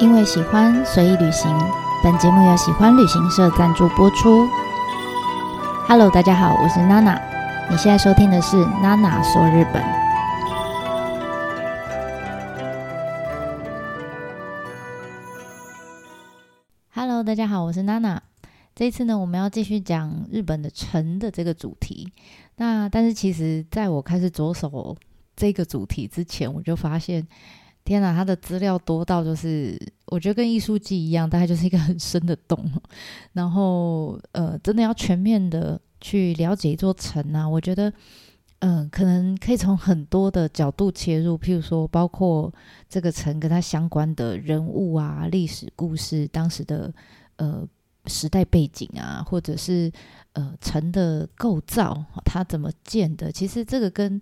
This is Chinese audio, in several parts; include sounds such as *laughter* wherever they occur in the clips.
因为喜欢，随意旅行。本节目由喜欢旅行社赞助播出。Hello，大家好，我是娜娜。你现在收听的是娜娜说日本。Hello，大家好，我是娜娜。这一次呢，我们要继续讲日本的城的这个主题。那但是其实，在我开始着手这个主题之前，我就发现。天哪，他的资料多到就是，我觉得跟艺术季一样，大概就是一个很深的洞。然后，呃，真的要全面的去了解一座城啊，我觉得，嗯、可能可以从很多的角度切入，譬如说，包括这个城跟它相关的人物啊、历史故事、当时的呃时代背景啊，或者是呃城的构造，它怎么建的？其实这个跟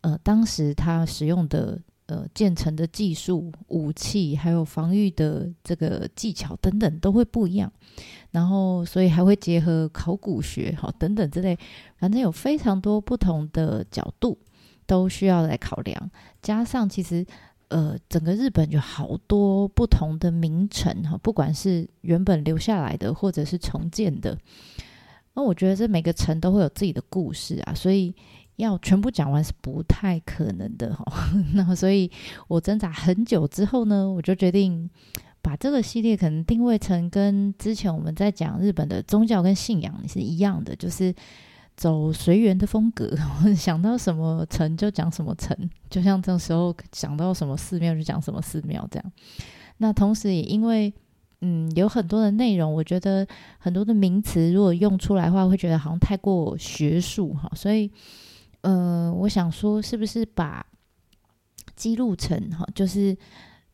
呃当时它使用的。呃，建成的技术、武器，还有防御的这个技巧等等，都会不一样。然后，所以还会结合考古学，好等等之类，反正有非常多不同的角度都需要来考量。加上，其实呃，整个日本有好多不同的名城哈，不管是原本留下来的，或者是重建的。那我觉得这每个城都会有自己的故事啊，所以。要全部讲完是不太可能的哈，*laughs* 那所以我挣扎很久之后呢，我就决定把这个系列可能定位成跟之前我们在讲日本的宗教跟信仰是一样的，就是走随缘的风格，*laughs* 想到什么城就讲什么城，就像这时候想到什么寺庙就讲什么寺庙这样。那同时也因为嗯有很多的内容，我觉得很多的名词如果用出来的话，会觉得好像太过学术哈，所以。呃，我想说，是不是把姬路城哈，就是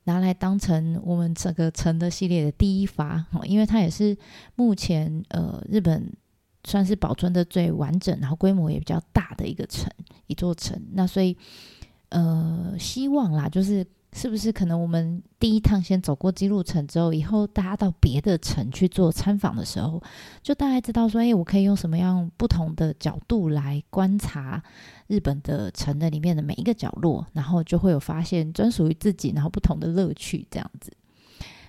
拿来当成我们整个城的系列的第一发哈，因为它也是目前呃日本算是保存的最完整，然后规模也比较大的一个城，一座城。那所以呃，希望啦，就是。是不是可能我们第一趟先走过姬路城之后，以后大家到别的城去做参访的时候，就大概知道说，哎，我可以用什么样不同的角度来观察日本的城的里面的每一个角落，然后就会有发现专属于自己，然后不同的乐趣这样子。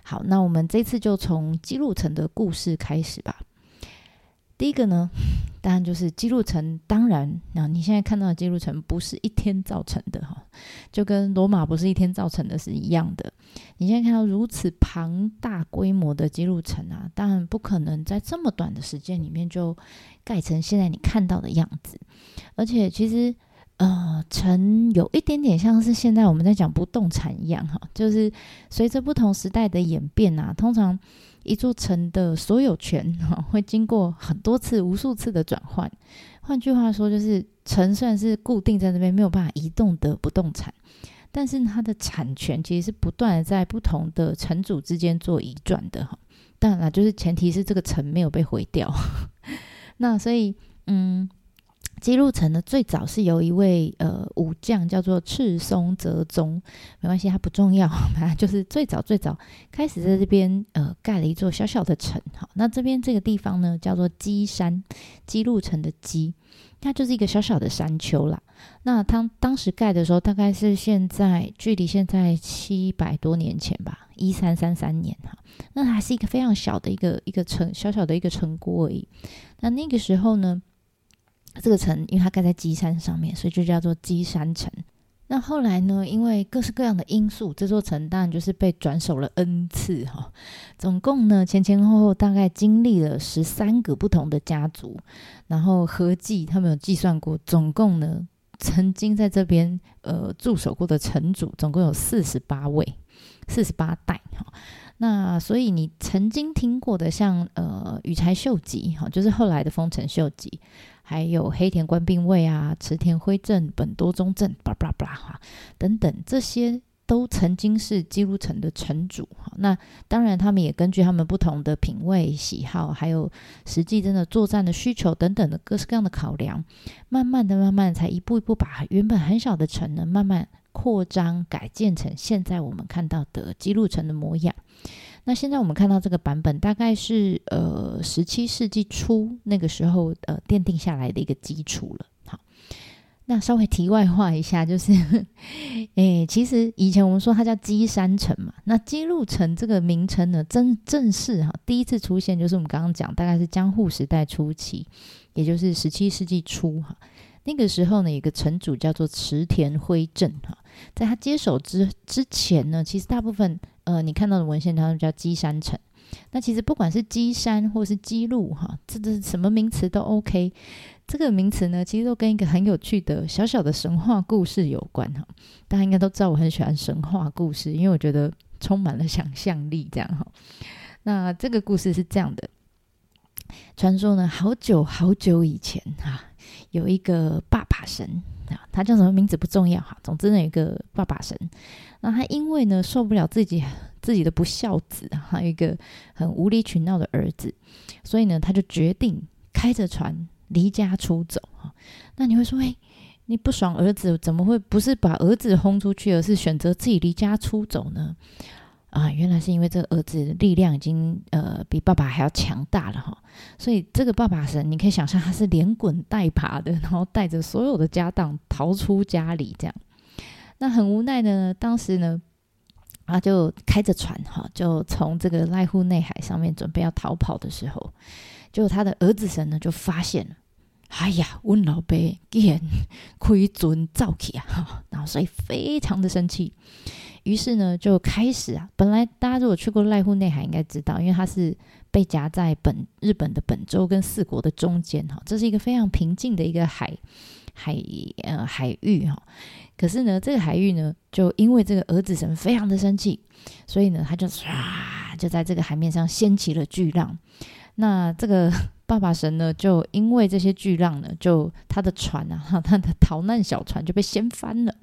好，那我们这次就从姬路城的故事开始吧。第一个呢，当然就是姬路城。当然，那你现在看到的姬路城不是一天造成的哈，就跟罗马不是一天造成的是一样的。你现在看到如此庞大规模的姬路城啊，当然不可能在这么短的时间里面就盖成现在你看到的样子。而且，其实呃，城有一点点像是现在我们在讲不动产一样哈，就是随着不同时代的演变啊，通常。一座城的所有权哈，*laughs* 会经过很多次、无数次的转换。换句话说，就是城虽然是固定在那边，没有办法移动的不动产，但是它的产权其实是不断的在不同的城主之间做移转的哈。当然了，就是前提是这个城没有被毁掉。*laughs* 那所以，嗯。姬路城呢，最早是由一位呃武将叫做赤松则宗，没关系，它不重要，*laughs* 反正就是最早最早开始在这边呃盖了一座小小的城。好，那这边这个地方呢叫做姬山，姬路城的姬，它就是一个小小的山丘啦。那他当时盖的时候，大概是现在距离现在七百多年前吧，一三三三年哈。那还是一个非常小的一个一个城，小小的一个城郭而已。那那个时候呢？这个城，因为它盖在姬山上面，所以就叫做姬山城。那后来呢，因为各式各样的因素，这座城当然就是被转手了 N 次哈。总共呢，前前后后大概经历了十三个不同的家族，然后合计他们有计算过，总共呢，曾经在这边呃驻守过的城主，总共有四十八位，四十八代哈。那所以你曾经听过的像，像呃羽柴秀吉哈，就是后来的丰臣秀吉。还有黑田官兵卫啊、池田辉政、本多忠胜，巴拉巴拉哈，等等，这些都曾经是姬路城的城主。那当然，他们也根据他们不同的品味、喜好，还有实际真的作战的需求等等的各式各样的考量，慢慢的、慢慢的才一步一步把原本很小的城呢，慢慢扩张改建成现在我们看到的姬路城的模样。那现在我们看到这个版本，大概是呃十七世纪初那个时候呃奠定下来的一个基础了。好，那稍微题外话一下，就是，诶，其实以前我们说它叫基山城嘛，那基路城这个名称呢，真正式哈第一次出现就是我们刚刚讲，大概是江户时代初期，也就是十七世纪初哈。那个时候呢，有个城主叫做池田辉正哈，在他接手之之前呢，其实大部分呃你看到的文献，它都叫基山城。那其实不管是基山或是基路哈，这这什么名词都 OK。这个名词呢，其实都跟一个很有趣的小小的神话故事有关哈。大家应该都知道，我很喜欢神话故事，因为我觉得充满了想象力。这样哈，那这个故事是这样的：传说呢，好久好久以前哈，有一个爸爸神他叫什么名字不重要哈。总之呢，有一个爸爸神，那他因为呢受不了自己自己的不孝子，还有一个很无理取闹的儿子，所以呢，他就决定开着船。离家出走哈，那你会说，哎，你不爽儿子，怎么会不是把儿子轰出去，而是选择自己离家出走呢？啊，原来是因为这个儿子的力量已经呃比爸爸还要强大了哈，所以这个爸爸神，你可以想象他是连滚带爬的，然后带着所有的家当逃出家里这样。那很无奈呢，当时呢，他就开着船哈，就从这个濑户内海上面准备要逃跑的时候。就他的儿子神呢，就发现了，哎呀，温老伯竟然亏尊造起啊，然后所以非常的生气，于是呢就开始啊，本来大家如果去过濑户内海，应该知道，因为它是被夹在本日本的本州跟四国的中间哈，这是一个非常平静的一个海海呃海域哈，可是呢，这个海域呢，就因为这个儿子神非常的生气，所以呢，他就唰就在这个海面上掀起了巨浪。那这个 *laughs* 爸爸神呢，就因为这些巨浪呢，就他的船啊，*laughs* 他的逃难小船就被掀翻了。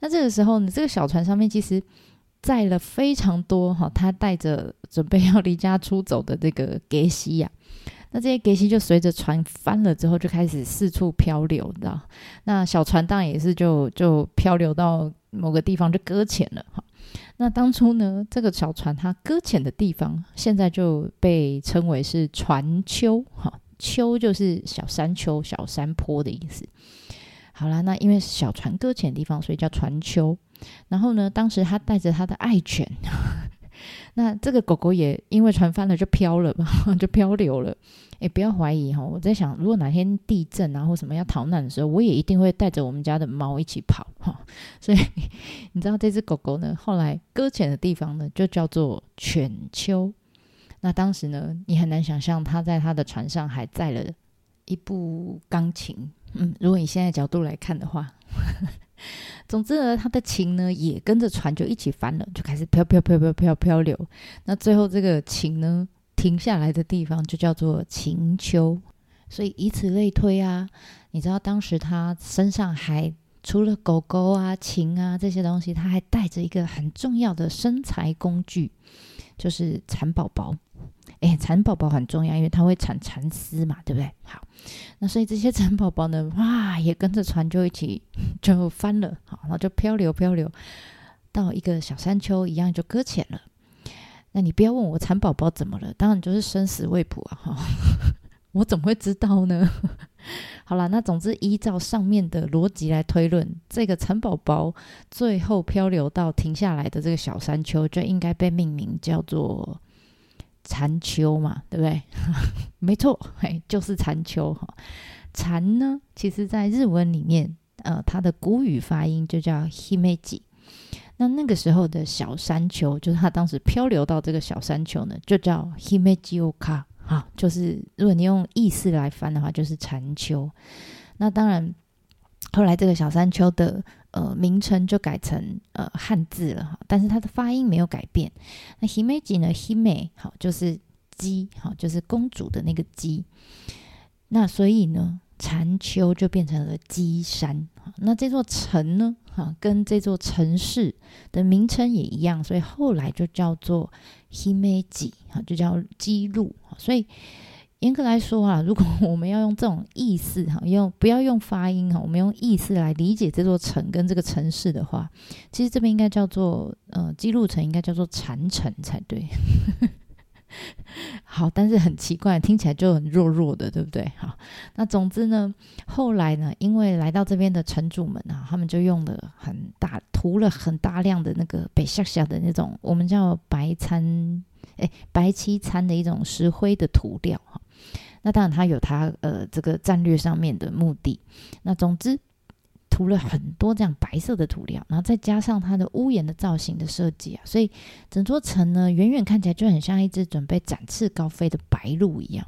那这个时候呢，这个小船上面其实载了非常多哈，他带着 *laughs* 准备要离家出走的这个给西呀。那这些给西就随着船翻了之后，就开始四处漂流，你知道？那小船当然也是就就漂流到某个地方就搁浅了哈。那当初呢，这个小船它搁浅的地方，现在就被称为是船丘，哈，丘就是小山丘、小山坡的意思。好啦，那因为小船搁浅的地方，所以叫船丘。然后呢，当时他带着他的爱犬，*laughs* 那这个狗狗也因为船翻了就飘了嘛，*laughs* 就漂流了。诶，不要怀疑哈，我在想，如果哪天地震啊或什么要逃难的时候，我也一定会带着我们家的猫一起跑哈。*laughs* 所以你知道这只狗狗呢，后来搁浅的地方呢，就叫做犬丘。那当时呢，你很难想象它在它的船上还载了一部钢琴。嗯，如果你现在角度来看的话，*laughs* 总之呢，他的琴呢也跟着船就一起翻了，就开始飘飘飘飘飘漂流。那最后这个琴呢，停下来的地方就叫做琴丘，所以以此类推啊，你知道当时他身上还除了狗狗啊、琴啊这些东西，他还带着一个很重要的生财工具，就是蚕宝宝。哎，蚕宝宝很重要，因为它会产蚕丝嘛，对不对？好，那所以这些蚕宝宝呢，哇，也跟着船就一起就翻了，好，然后就漂流漂流到一个小山丘一样就搁浅了。那你不要问我蚕宝宝怎么了，当然就是生死未卜啊！哈，*laughs* 我怎么会知道呢？*laughs* 好了，那总之依照上面的逻辑来推论，这个蚕宝宝最后漂流到停下来的这个小山丘，就应该被命名叫做蚕丘嘛，对不对？*laughs* 没错，嘿，就是蚕丘哈。蚕呢，其实在日文里面，呃，它的古语发音就叫 himeji。那那个时候的小山丘，就是他当时漂流到这个小山丘呢，就叫 Himejioka 啊，就是如果你用意思来翻的话，就是蚕丘。那当然，后来这个小山丘的呃名称就改成呃汉字了哈，但是它的发音没有改变。那 Himeji 呢，Hime 好就是姬好就是公主的那个姬。那所以呢，蚕丘就变成了姬山。那这座城呢？哈，跟这座城市的名称也一样，所以后来就叫做 Himeji，哈，就叫姬路。所以严格来说啊，如果我们要用这种意思，哈，用不要用发音，哈，我们用意思来理解这座城跟这个城市的话，其实这边应该叫做呃姬路城，应该叫做禅城才对。*laughs* 好，但是很奇怪，听起来就很弱弱的，对不对？好，那总之呢，后来呢，因为来到这边的城主们啊，他们就用了很大涂了很大量的那个北下下的那种，我们叫白餐，哎，白漆餐的一种石灰的涂料哈。那当然，它有它呃这个战略上面的目的。那总之。涂了很多这样白色的涂料，然后再加上它的屋檐的造型的设计啊，所以整座城呢，远远看起来就很像一只准备展翅高飞的白鹭一样。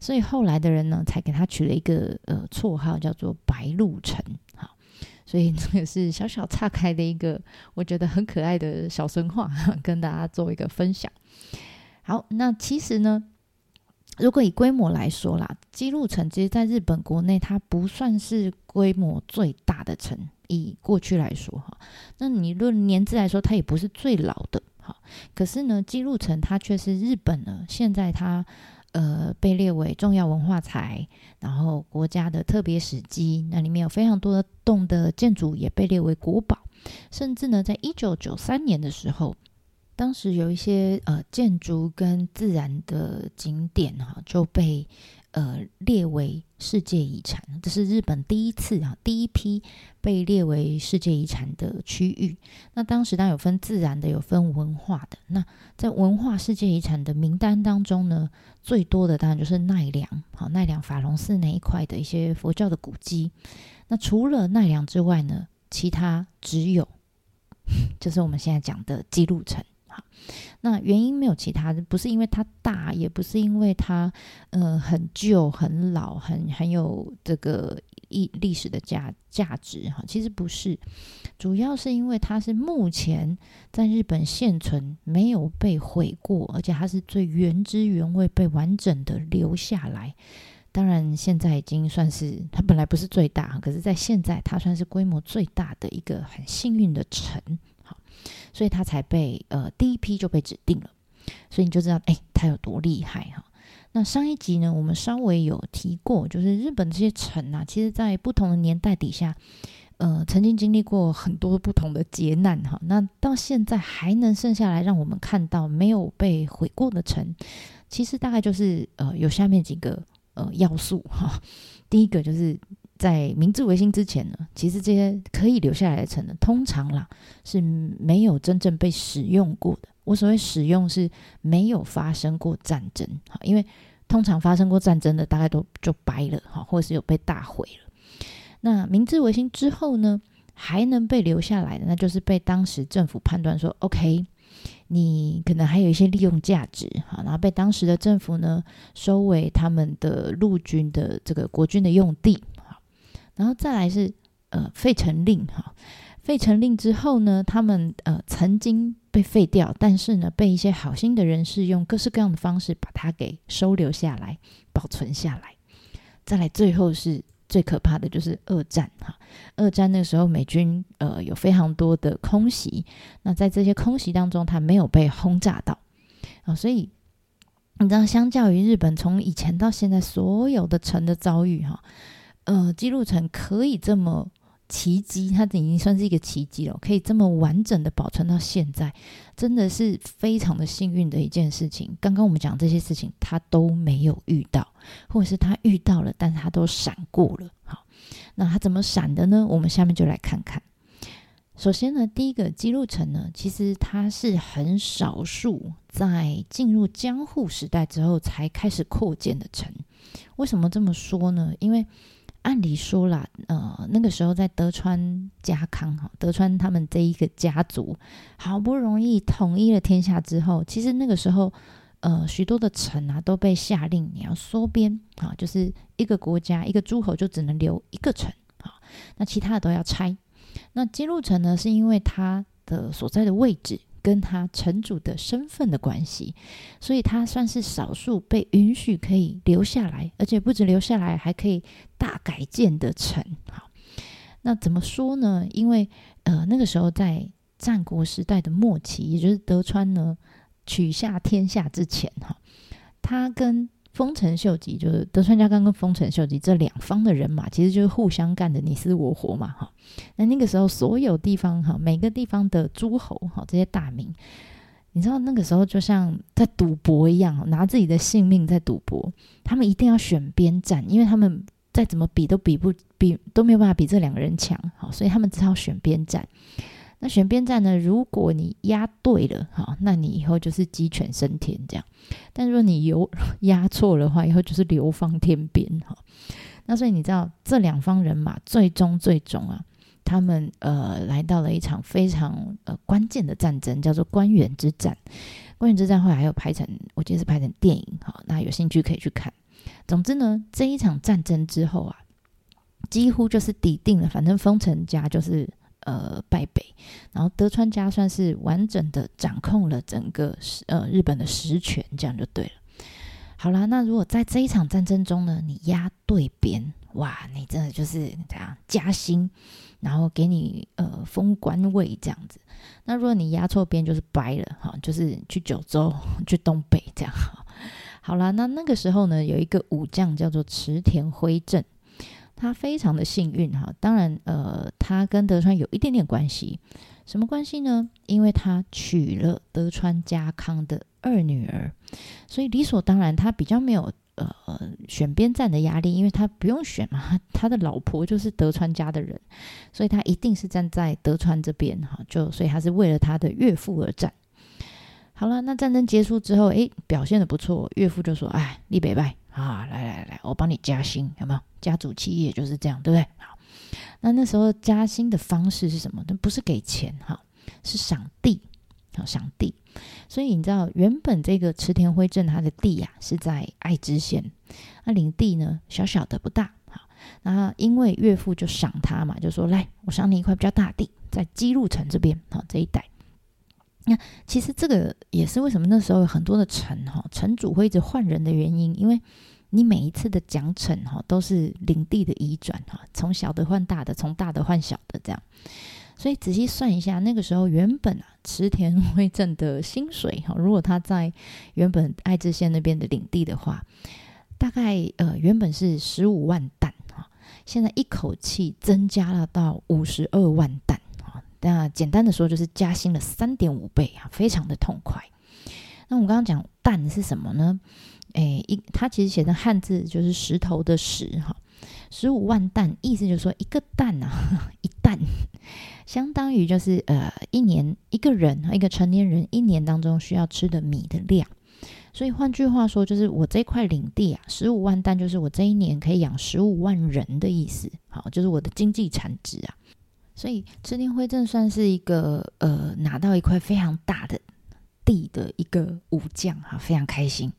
所以后来的人呢，才给它取了一个呃绰号，叫做白鹭城。好，所以这个是小小岔开的一个我觉得很可爱的小神话，跟大家做一个分享。好，那其实呢。如果以规模来说啦，姬路城其实在日本国内它不算是规模最大的城。以过去来说哈，那你论年资来说，它也不是最老的。哈，可是呢，姬路城它却是日本呢，现在它呃被列为重要文化财，然后国家的特别史迹，那里面有非常多的栋的建筑也被列为国宝，甚至呢，在一九九三年的时候。当时有一些呃建筑跟自然的景点哈、啊、就被呃列为世界遗产，这是日本第一次啊第一批被列为世界遗产的区域。那当时当然有分自然的，有分文化的。那在文化世界遗产的名单当中呢，最多的当然就是奈良，好奈良法隆寺那一块的一些佛教的古迹。那除了奈良之外呢，其他只有 *laughs* 就是我们现在讲的姬路城。那原因没有其他的，不是因为它大，也不是因为它呃很旧、很老、很很有这个历历史的价价值哈。其实不是，主要是因为它是目前在日本现存没有被毁过，而且它是最原汁原味被完整的留下来。当然，现在已经算是它本来不是最大，可是在现在它算是规模最大的一个很幸运的城。所以他才被呃第一批就被指定了，所以你就知道哎，他有多厉害哈。那上一集呢，我们稍微有提过，就是日本这些城啊，其实在不同的年代底下，呃，曾经经历过很多不同的劫难哈。那到现在还能剩下来让我们看到没有被毁过的城，其实大概就是呃有下面几个呃要素哈。第一个就是。在明治维新之前呢，其实这些可以留下来的城呢，通常啦是没有真正被使用过的。我所谓使用是没有发生过战争，哈，因为通常发生过战争的大概都就掰了，哈，或者是有被大毁了。那明治维新之后呢，还能被留下来的，那就是被当时政府判断说，OK，你可能还有一些利用价值，哈，然后被当时的政府呢收为他们的陆军的这个国军的用地。然后再来是呃废城令哈，废城令之后呢，他们呃曾经被废掉，但是呢被一些好心的人士用各式各样的方式把它给收留下来，保存下来。再来最后是最可怕的就是二战哈，二战那时候美军呃有非常多的空袭，那在这些空袭当中，他没有被轰炸到啊，所以你知道，相较于日本从以前到现在所有的城的遭遇哈。呃，基路城可以这么奇迹，它已经算是一个奇迹了，可以这么完整的保存到现在，真的是非常的幸运的一件事情。刚刚我们讲这些事情，他都没有遇到，或者是他遇到了，但是他都闪过了。好，那他怎么闪的呢？我们下面就来看看。首先呢，第一个姬路城呢，其实它是很少数在进入江户时代之后才开始扩建的城。为什么这么说呢？因为按理说啦，呃，那个时候在德川家康哈，德川他们这一个家族好不容易统一了天下之后，其实那个时候，呃，许多的城啊都被下令你要缩编啊，就是一个国家一个诸侯就只能留一个城啊，那其他的都要拆。那姬路城呢，是因为它的所在的位置。跟他城主的身份的关系，所以他算是少数被允许可以留下来，而且不止留下来，还可以大改建的城。好，那怎么说呢？因为呃，那个时候在战国时代的末期，也就是德川呢取下天下之前，哈，他跟丰臣秀吉就是德川家康跟丰臣秀吉这两方的人马，其实就是互相干的你死我活嘛，哈。那那个时候，所有地方哈，每个地方的诸侯哈，这些大名你知道那个时候就像在赌博一样，拿自己的性命在赌博。他们一定要选边站，因为他们再怎么比都比不比都没有办法比这两个人强，好，所以他们只好选边站。那选边站呢？如果你押对了，哈，那你以后就是鸡犬升天这样。但如果你有 *laughs* 押错的话，以后就是流放天边，哈。那所以你知道这两方人马最终最终啊，他们呃来到了一场非常呃关键的战争，叫做关原之战。关原之战后来还有拍成，我记得是拍成电影，哈。那有兴趣可以去看。总之呢，这一场战争之后啊，几乎就是底定了，反正丰臣家就是。呃，败北，然后德川家算是完整的掌控了整个呃日本的实权，这样就对了。好啦，那如果在这一场战争中呢，你押对边，哇，你真的就是这样加薪，然后给你呃封官位这样子。那如果你押错边，就是掰了哈，就是去九州、去东北这样。*laughs* 好啦，那那个时候呢，有一个武将叫做池田辉政。他非常的幸运哈，当然，呃，他跟德川有一点点关系，什么关系呢？因为他娶了德川家康的二女儿，所以理所当然，他比较没有呃选边站的压力，因为他不用选嘛，*laughs* 他的老婆就是德川家的人，所以他一定是站在德川这边哈，就所以他是为了他的岳父而战。好了，那战争结束之后，诶，表现得不错，岳父就说：“哎，立北拜。”啊，来来来，我帮你加薪，有没有？家族企业就是这样，对不对？好，那那时候加薪的方式是什么？那不是给钱哈，是赏地，好赏地。所以你知道，原本这个池田辉政他的地呀、是在爱知县，那领地呢小小的不大，好，那因为岳父就赏他嘛，就说来，我赏你一块比较大地，在姬路城这边，好这一带。那其实这个也是为什么那时候有很多的城哈，城主会一直换人的原因，因为你每一次的奖惩哈都是领地的移转哈，从小的换大的，从大的换小的这样。所以仔细算一下，那个时候原本啊池田 *laughs* 辉政的薪水哈，如果他在原本爱知县那边的领地的话，大概呃原本是十五万担哈，现在一口气增加了到五十二万担。那简单的说，就是加薪了三点五倍啊，非常的痛快。那我刚刚讲“蛋”是什么呢？诶，一它其实写成汉字就是石头的“石”哈，十五万石，意思就是说一个蛋啊，*laughs* 一担相当于就是呃一年一个人一个成年人一年当中需要吃的米的量。所以换句话说，就是我这块领地啊，十五万石就是我这一年可以养十五万人的意思。好，就是我的经济产值啊。所以池田辉政算是一个呃拿到一块非常大的地的一个武将哈，非常开心。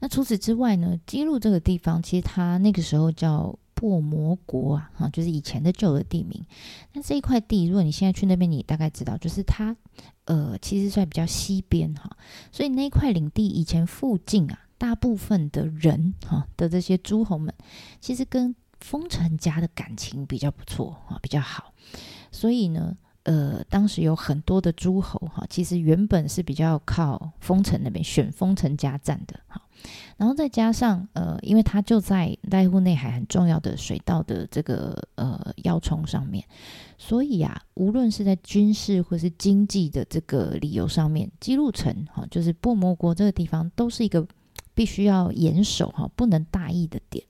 那除此之外呢，姬路这个地方其实它那个时候叫薄膜国啊，哈，就是以前的旧的地名。那这一块地，如果你现在去那边，你大概知道，就是它呃其实算比较西边哈，所以那块领地以前附近啊，大部分的人哈的这些诸侯们，其实跟丰臣家的感情比较不错啊，比较好。所以呢，呃，当时有很多的诸侯哈，其实原本是比较靠丰臣那边选丰臣家站的哈，然后再加上呃，因为他就在濑户内海很重要的水道的这个呃要冲上面，所以啊，无论是在军事或是经济的这个理由上面，姬路城哈，就是薄膜国这个地方都是一个必须要严守哈，不能大意的点。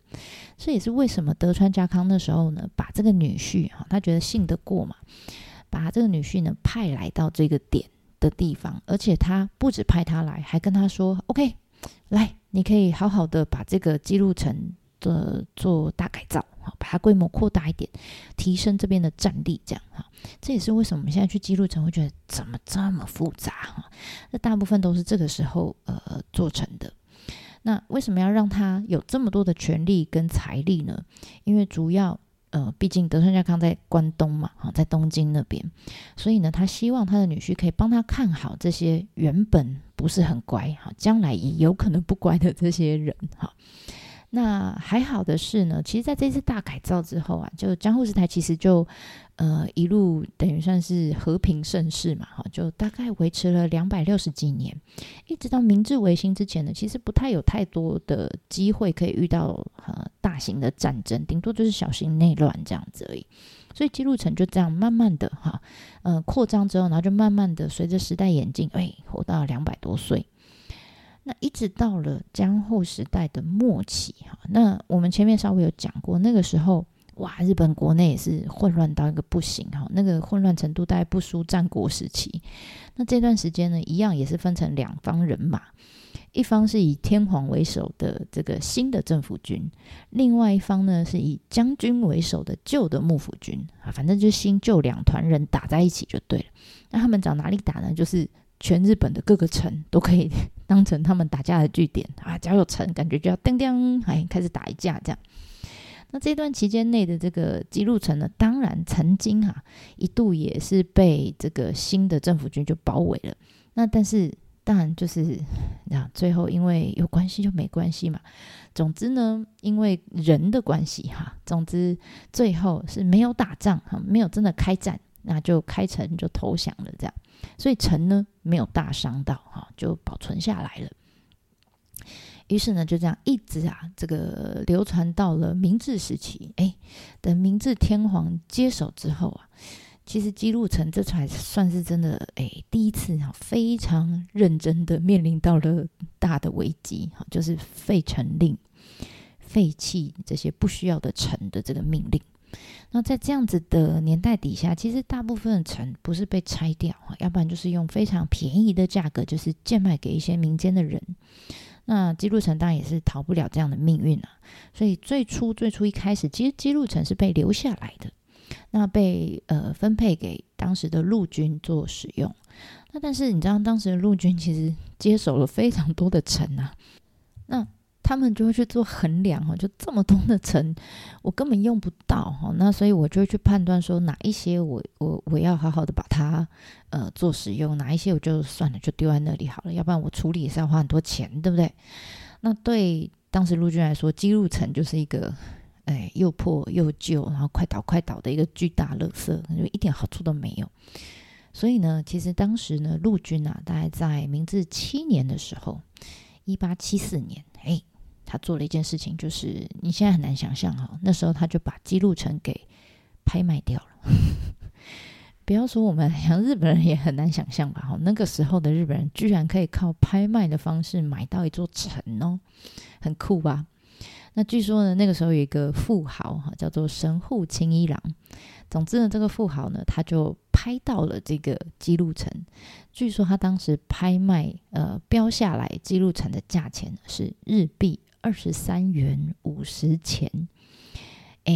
这也是为什么德川家康那时候呢，把这个女婿哈，他觉得信得过嘛，把这个女婿呢派来到这个点的地方，而且他不止派他来，还跟他说：“OK，来，你可以好好的把这个姬路城的做大改造，哈，把它规模扩大一点，提升这边的战力，这样哈。这也是为什么我们现在去姬路城会觉得怎么这么复杂哈？那大部分都是这个时候呃做成的。”那为什么要让他有这么多的权利跟财力呢？因为主要，呃，毕竟德川家康在关东嘛，哈，在东京那边，所以呢，他希望他的女婿可以帮他看好这些原本不是很乖，哈，将来也有可能不乖的这些人，哈。那还好的是呢，其实在这次大改造之后啊，就江户时代其实就呃一路等于算是和平盛世嘛，哈，就大概维持了两百六十几年，一直到明治维新之前呢，其实不太有太多的机会可以遇到呃大型的战争，顶多就是小型内乱这样子而已。所以姬路城就这样慢慢的哈，呃，扩张之后，然后就慢慢的随着时代演进，哎，活到两百多岁。那一直到了江户时代的末期哈，那我们前面稍微有讲过，那个时候哇，日本国内也是混乱到一个不行哈，那个混乱程度大概不输战国时期。那这段时间呢，一样也是分成两方人马，一方是以天皇为首的这个新的政府军，另外一方呢是以将军为首的旧的幕府军啊，反正就是新旧两团人打在一起就对了。那他们找哪里打呢？就是全日本的各个城都可以当成他们打架的据点啊，只要有城，感觉就要叮叮，哎，开始打一架这样。那这段期间内的这个姬路城呢，当然曾经哈、一度也是被这个新的政府军就包围了。那但是当然就是那最后因为有关系就没关系嘛。总之呢，因为人的关系哈，总之最后是没有打仗哈，没有真的开战，那就开城就投降了这样。所以城呢没有大伤到哈，就保存下来了。于是呢，就这样一直啊，这个流传到了明治时期。哎，等明治天皇接手之后啊，其实姬路城这才算是真的哎，第一次哈，非常认真的面临到了大的危机哈，就是废城令、废弃这些不需要的城的这个命令。那在这样子的年代底下，其实大部分的城不是被拆掉，要不然就是用非常便宜的价格，就是贱卖给一些民间的人。那基路城当然也是逃不了这样的命运啊。所以最初最初一开始，其实基路城是被留下来的，那被呃分配给当时的陆军做使用。那但是你知道，当时的陆军其实接手了非常多的城啊，那。他们就会去做衡量哈，就这么多的城，我根本用不到哈，那所以我就会去判断说哪一些我我我要好好的把它呃做使用，哪一些我就算了，就丢在那里好了，要不然我处理也是要花很多钱，对不对？那对当时陆军来说，姬路城就是一个哎又破又旧，然后快倒快倒的一个巨大垃圾，就一点好处都没有。所以呢，其实当时呢，陆军啊，大概在明治七年的时候，一八七四年，哎。他做了一件事情，就是你现在很难想象哈，那时候他就把姬路城给拍卖掉了。*laughs* 不要说我们，像日本人也很难想象吧？哈，那个时候的日本人居然可以靠拍卖的方式买到一座城哦，很酷吧？那据说呢，那个时候有一个富豪哈，叫做神户清一郎。总之呢，这个富豪呢，他就拍到了这个姬路城。据说他当时拍卖呃标下来姬路城的价钱是日币。二十三元五十钱，哎，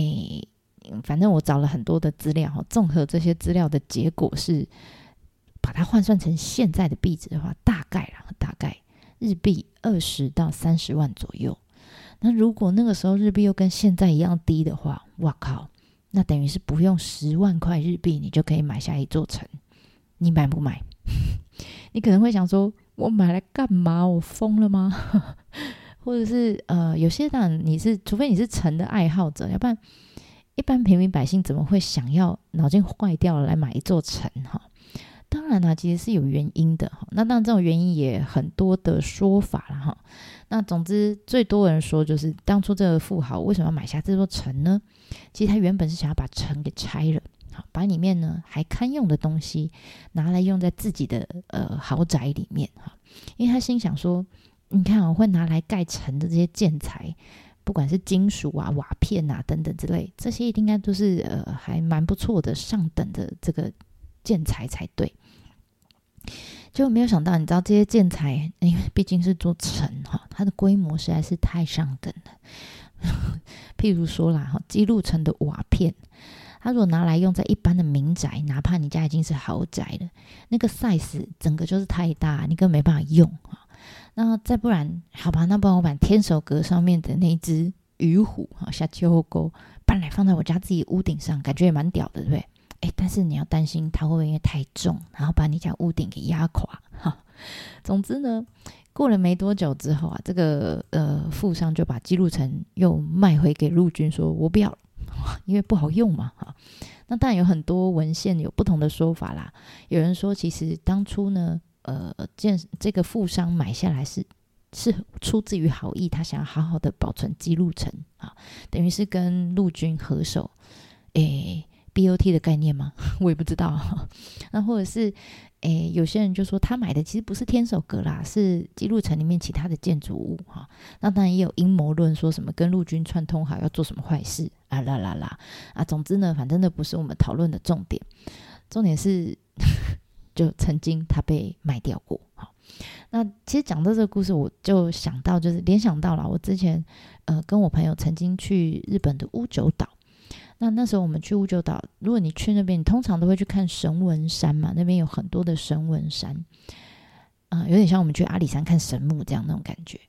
反正我找了很多的资料哈，综合这些资料的结果是，把它换算成现在的币值的话，大概啦，大概日币二十到三十万左右。那如果那个时候日币又跟现在一样低的话，哇靠，那等于是不用十万块日币，你就可以买下一座城。你买不买？*laughs* 你可能会想说，我买来干嘛？我疯了吗？或者是呃，有些人你是，除非你是城的爱好者，要不然一般平民百姓怎么会想要脑筋坏掉了来买一座城哈？当然呢，其实是有原因的哈。那当然这种原因也很多的说法了哈。那总之最多人说就是当初这个富豪为什么要买下这座城呢？其实他原本是想要把城给拆了，好，把里面呢还堪用的东西拿来用在自己的呃豪宅里面哈，因为他心想说。你看我会拿来盖城的这些建材，不管是金属啊、瓦片啊等等之类，这些应该都是呃还蛮不错的上等的这个建材才对。就没有想到，你知道这些建材，因为毕竟是做城哈，它的规模实在是太上等了。*laughs* 譬如说啦，哈，姬路城的瓦片，它如果拿来用在一般的民宅，哪怕你家已经是豪宅了，那个 size 整个就是太大，你根本没办法用啊。那再不然，好吧，那不然我把天守阁上面的那只鱼虎哈，下秋后沟搬来放在我家自己屋顶上，感觉也蛮屌的，对不对？哎，但是你要担心它会不会因为太重，然后把你家屋顶给压垮哈。总之呢，过了没多久之后啊，这个呃富商就把记录城又卖回给陆军，说我不要了，因为不好用嘛哈。那当然有很多文献有不同的说法啦，有人说其实当初呢。呃，建这个富商买下来是是出自于好意，他想要好好的保存姬路城啊，等于是跟陆军合手，诶，BOT 的概念吗？*laughs* 我也不知道。*laughs* 那或者是，诶，有些人就说他买的其实不是天守阁啦，是姬路城里面其他的建筑物哈。那当然也有阴谋论，说什么跟陆军串通好要做什么坏事啊啦啦啦啊。总之呢，反正那不是我们讨论的重点。重点是，就曾经他被卖掉过。好，那其实讲到这个故事，我就想到，就是联想到了我之前呃跟我朋友曾经去日本的屋久岛。那那时候我们去屋久岛，如果你去那边，你通常都会去看神文山嘛，那边有很多的神文山，啊、有点像我们去阿里山看神木这样那种感觉。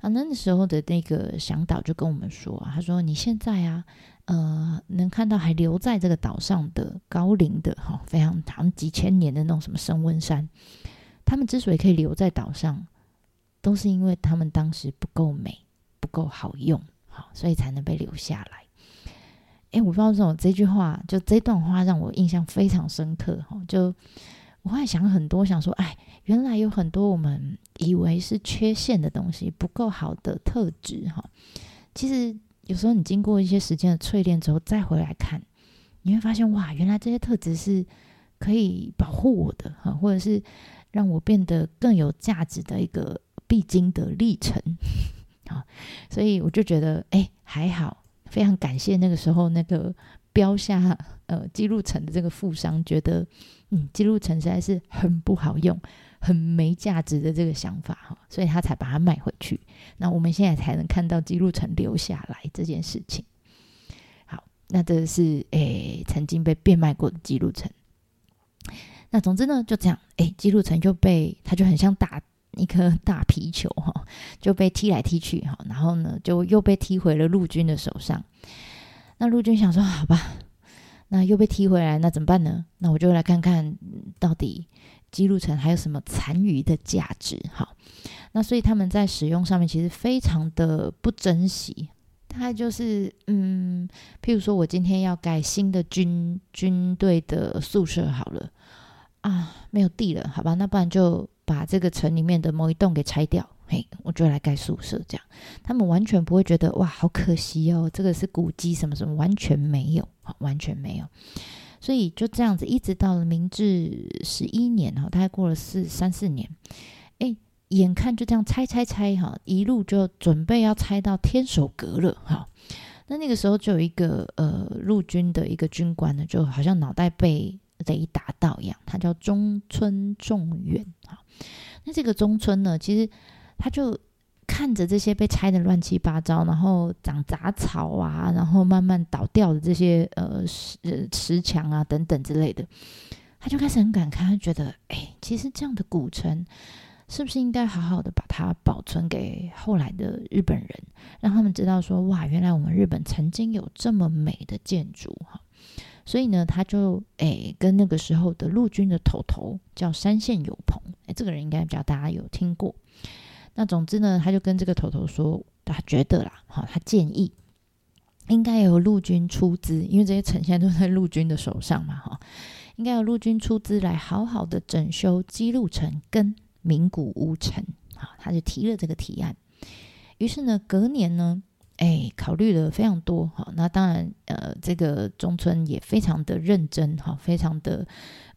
啊，那时候的那个向导就跟我们说、啊，他说你现在啊，呃，能看到还留在这个岛上的高龄的哈，非常长几千年的那种什么升温山，他们之所以可以留在岛上，都是因为他们当时不够美，不够好用，好，所以才能被留下来。哎，我不知道这种这句话，就这段话让我印象非常深刻哈。就我会想很多，想说，哎，原来有很多我们以为是缺陷的东西，不够好的特质哈。其实有时候你经过一些时间的淬炼之后，再回来看，你会发现哇，原来这些特质是可以保护我的哈，或者是让我变得更有价值的一个必经的历程 *laughs* 啊。所以我就觉得，哎，还好。非常感谢那个时候那个标下呃姬路城的这个富商，觉得嗯姬路城实在是很不好用、很没价值的这个想法哈，所以他才把它卖回去。那我们现在才能看到姬路城留下来这件事情。好，那这是诶、曾经被变卖过的姬路城。那总之呢，就这样，诶姬路城就被他就很像打。一颗大皮球哈，就被踢来踢去哈，然后呢，就又被踢回了陆军的手上。那陆军想说，好吧，那又被踢回来，那怎么办呢？那我就来看看到底姬路城还有什么残余的价值哈。那所以他们在使用上面其实非常的不珍惜，大概就是嗯，譬如说我今天要盖新的军军队的宿舍好了啊，没有地了，好吧，那不然就。把这个城里面的某一栋给拆掉，嘿，我就来盖宿舍。这样，他们完全不会觉得哇，好可惜哦，这个是古迹什么什么，完全没有，完全没有。所以就这样子，一直到了明治十一年哈，大概过了四三四年，哎，眼看就这样拆拆拆哈，一路就准备要拆到天守阁了哈。那那个时候就有一个呃陆军的一个军官呢，就好像脑袋被雷打到一样，他叫中村重远哈。那这个中村呢，其实他就看着这些被拆得乱七八糟，然后长杂草啊，然后慢慢倒掉的这些呃石石墙啊等等之类的，他就开始很感慨，他觉得哎，其实这样的古城是不是应该好好的把它保存给后来的日本人，让他们知道说哇，原来我们日本曾经有这么美的建筑哈。所以呢，他就诶跟那个时候的陆军的头头叫山县有朋，诶，这个人应该比较大家有听过。那总之呢，他就跟这个头头说，他觉得啦，哈，他建议应该由陆军出资，因为这些城现在都在陆军的手上嘛，哈，应该由陆军出资来好好的整修基路城跟名古屋城，啊，他就提了这个提案。于是呢，隔年呢。哎，考虑了非常多哈，那当然，呃，这个中村也非常的认真哈，非常的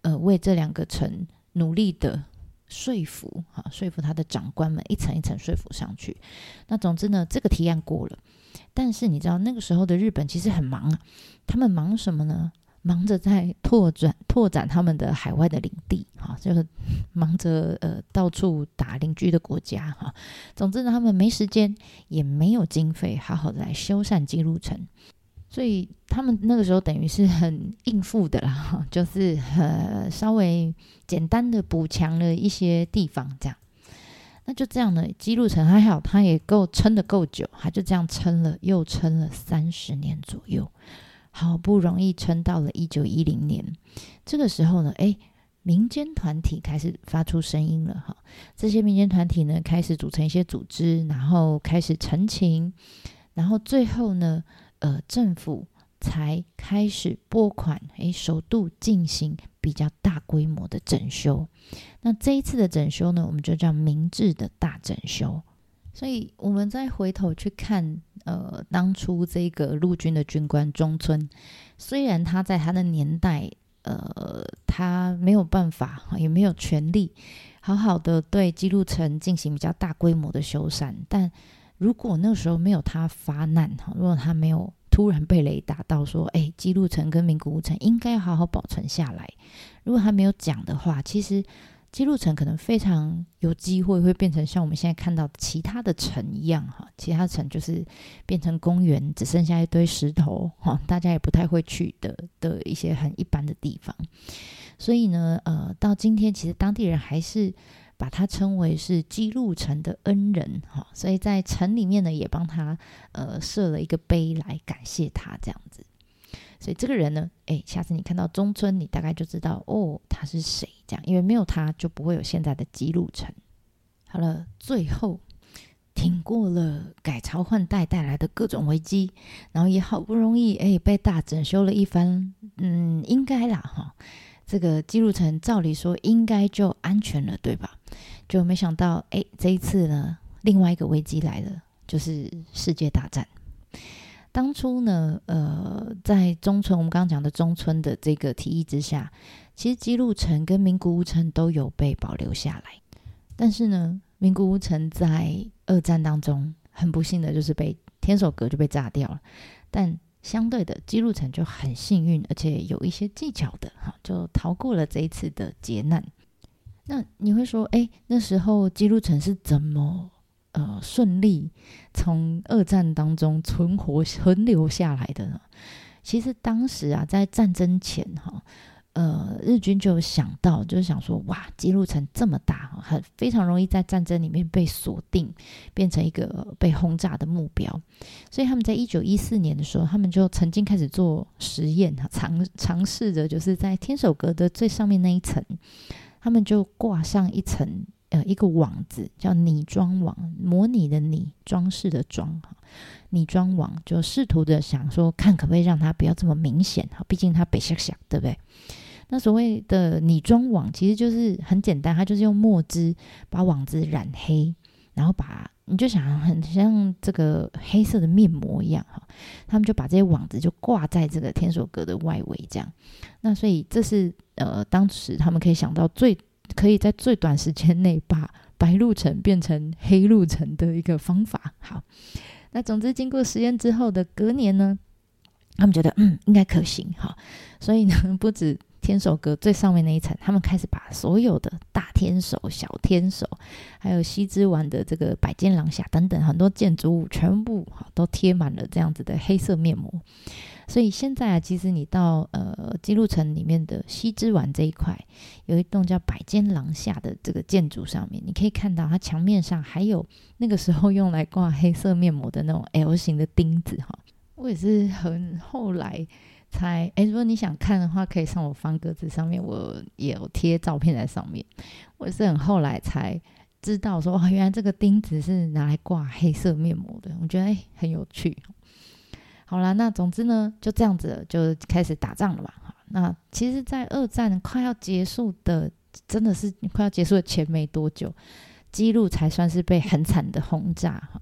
呃为这两个城努力的说服哈，说服他的长官们一层一层说服上去。那总之呢，这个提案过了，但是你知道那个时候的日本其实很忙啊，他们忙什么呢？忙着在拓展拓展他们的海外的领地，哈，就是忙着呃到处打邻居的国家，哈。总之呢，他们没时间，也没有经费，好好的来修缮姬路城，所以他们那个时候等于是很应付的啦，*laughs* 就是呃稍微简单的补强了一些地方，这样。那就这样呢，基路城还好，他也够撑得够久，他就这样撑了又撑了三十年左右。好不容易撑到了一九一零年，这个时候呢，哎，民间团体开始发出声音了哈。这些民间团体呢，开始组成一些组织，然后开始陈情，然后最后呢，呃，政府才开始拨款，哎，首度进行比较大规模的整修。那这一次的整修呢，我们就叫明治的大整修。所以我们再回头去看，呃，当初这个陆军的军官中村，虽然他在他的年代，呃，他没有办法，也没有权力，好好的对姬路城进行比较大规模的修缮，但如果那个时候没有他发难，哈，如果他没有突然被雷打到，说，哎，姬路城跟名古屋城应该要好好保存下来，如果他没有讲的话，其实。姬路城可能非常有机会会变成像我们现在看到其他的城一样哈，其他城就是变成公园，只剩下一堆石头哈，大家也不太会去的的一些很一般的地方。所以呢，呃，到今天其实当地人还是把他称为是姬路城的恩人哈，所以在城里面呢也帮他呃设了一个碑来感谢他这样子。所以这个人呢，诶，下次你看到中村，你大概就知道哦，他是谁这样，因为没有他就不会有现在的姬路城。好了，最后挺过了改朝换代带来的各种危机，然后也好不容易诶被大整修了一番，嗯，应该啦哈，这个姬路城照理说应该就安全了，对吧？就没想到诶，这一次呢，另外一个危机来了，就是世界大战。当初呢，呃，在中村，我们刚刚讲的中村的这个提议之下，其实姬路城跟名古屋城都有被保留下来。但是呢，名古屋城在二战当中很不幸的就是被天守阁就被炸掉了。但相对的，姬路城就很幸运，而且有一些技巧的哈，就逃过了这一次的劫难。那你会说，哎，那时候姬路城是怎么？呃，顺利从二战当中存活、存留下来的呢？其实当时啊，在战争前哈，呃，日军就想到，就是想说，哇，姬路城这么大，很非常容易在战争里面被锁定，变成一个被轰炸的目标。所以他们在一九一四年的时候，他们就曾经开始做实验哈，尝尝试着就是在天守阁的最上面那一层，他们就挂上一层。呃，一个网子叫拟装网，模拟的拟，装饰的装，哈，拟装网就试图的想说，看可不可以让它不要这么明显，哈，毕竟它北向下，对不对？那所谓的拟装网其实就是很简单，它就是用墨汁把网子染黑，然后把你就想很像这个黑色的面膜一样，哈，他们就把这些网子就挂在这个天守阁的外围，这样。那所以这是呃，当时他们可以想到最。可以在最短时间内把白鹿城变成黑鹿城的一个方法。好，那总之经过实验之后的隔年呢，他们觉得嗯应该可行哈，所以呢不止天守阁最上面那一层，他们开始把所有的大天守、小天守，还有西之丸的这个百间廊下等等很多建筑物，全部哈都贴满了这样子的黑色面膜。所以现在啊，其实你到呃姬路城里面的西之丸这一块，有一栋叫百间廊下的这个建筑上面，你可以看到它墙面上还有那个时候用来挂黑色面膜的那种 L 型的钉子哈。我也是很后来才哎，如果你想看的话，可以上我方格子上面，我也有贴照片在上面。我是很后来才知道说，哦，原来这个钉子是拿来挂黑色面膜的。我觉得哎，很有趣。好啦，那总之呢，就这样子就开始打仗了嘛。那其实，在二战快要结束的，真的是快要结束的前没多久，姬路才算是被很惨的轰炸哈。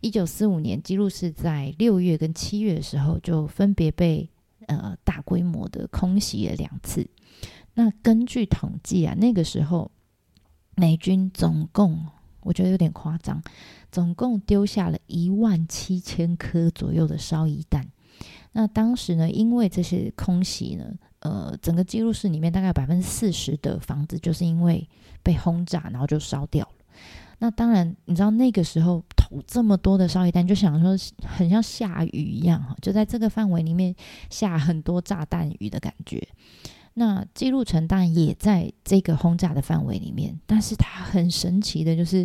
一九四五年，姬路是在六月跟七月的时候，就分别被呃大规模的空袭了两次。那根据统计啊，那个时候美军总共。我觉得有点夸张，总共丢下了一万七千颗左右的烧夷弹。那当时呢，因为这些空袭呢，呃，整个记录室里面大概百分之四十的房子就是因为被轰炸，然后就烧掉了。那当然，你知道那个时候投这么多的烧夷弹，就想说很像下雨一样哈，就在这个范围里面下很多炸弹雨的感觉。那记录城当然也在这个轰炸的范围里面，但是它很神奇的就是，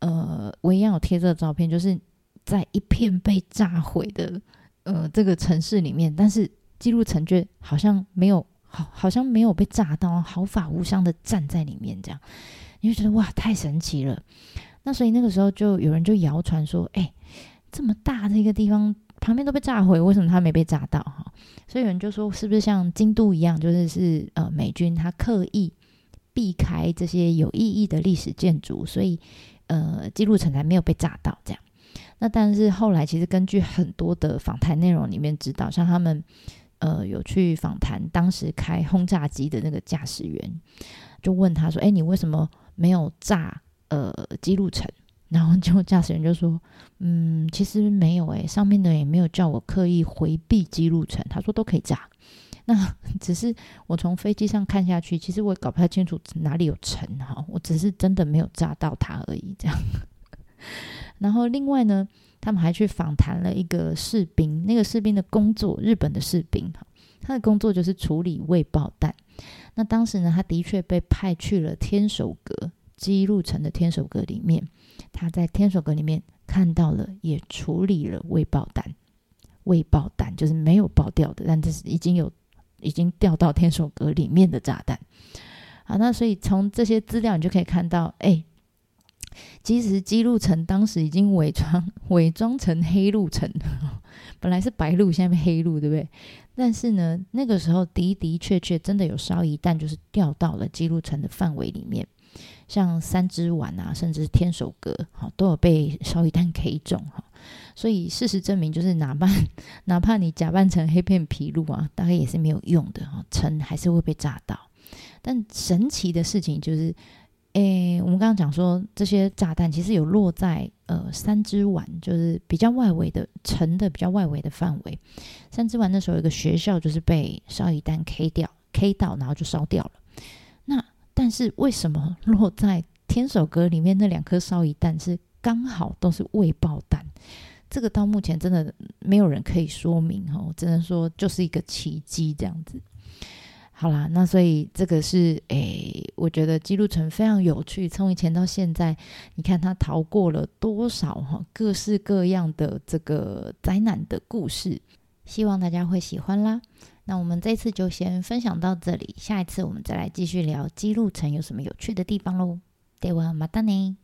呃，我一样有贴这个照片，就是在一片被炸毁的呃这个城市里面，但是记录城却好像没有，好好像没有被炸到，毫发无伤的站在里面，这样你就觉得哇，太神奇了。那所以那个时候就有人就谣传说，哎，这么大的一个地方。旁边都被炸毁，为什么他没被炸到？哈，所以有人就说，是不是像京都一样，就是是呃美军他刻意避开这些有意义的历史建筑，所以呃，记录城才没有被炸到这样。那但是后来其实根据很多的访谈内容里面知道，像他们呃有去访谈当时开轰炸机的那个驾驶员，就问他说：“哎，你为什么没有炸呃姬路城？” *laughs* 然后就驾驶员就说：“嗯，其实没有诶，上面的也没有叫我刻意回避姬路城，他说都可以炸。*laughs* 那只是我从飞机上看下去，其实我也搞不太清楚哪里有城哈，我只是真的没有炸到它而已，这样。*laughs* ”然后另外呢，他们还去访谈了一个士兵，那个士兵的工作，日本的士兵哈，他的工作就是处理未爆弹。那当时呢，他的确被派去了天守阁，姬路城的天守阁里面，他在天守阁里面看到了，也处理了未爆弹。未爆弹就是没有爆掉的，但这是已经有已经掉到天守阁里面的炸弹。好，那所以从这些资料你就可以看到，哎。其实姬路城当时已经伪装 *laughs* 伪装成黑路城，*laughs* 本来是白路，现在变黑路，对不对？但是呢，那个时候的的确确真的有烧一弹，就是掉到了姬路城的范围里面，像三只丸啊，甚至是天守阁，哈，都有被烧一弹 K 中，哈。所以事实证明，就是哪怕 *laughs* 哪怕你假扮成黑片皮路啊，大概也是没有用的，哈，城还是会被炸到。但神奇的事情就是。诶，我们刚刚讲说，这些炸弹其实有落在呃三之丸，就是比较外围的城的比较外围的范围。三之丸那时候有一个学校，就是被烧夷弹 K 掉，K 到，然后就烧掉了。那但是为什么 *laughs* 落在天守阁里面那两颗烧夷弹是刚好都是未爆弹？这个到目前真的没有人可以说明哦，只能说就是一个奇迹这样子。好啦，那所以这个是诶，我觉得姬路城非常有趣。从以前到现在，你看他逃过了多少哈各式各样的这个灾难的故事，希望大家会喜欢啦。那我们这次就先分享到这里，下一次我们再来继续聊姬路城有什么有趣的地方喽。ではまたね。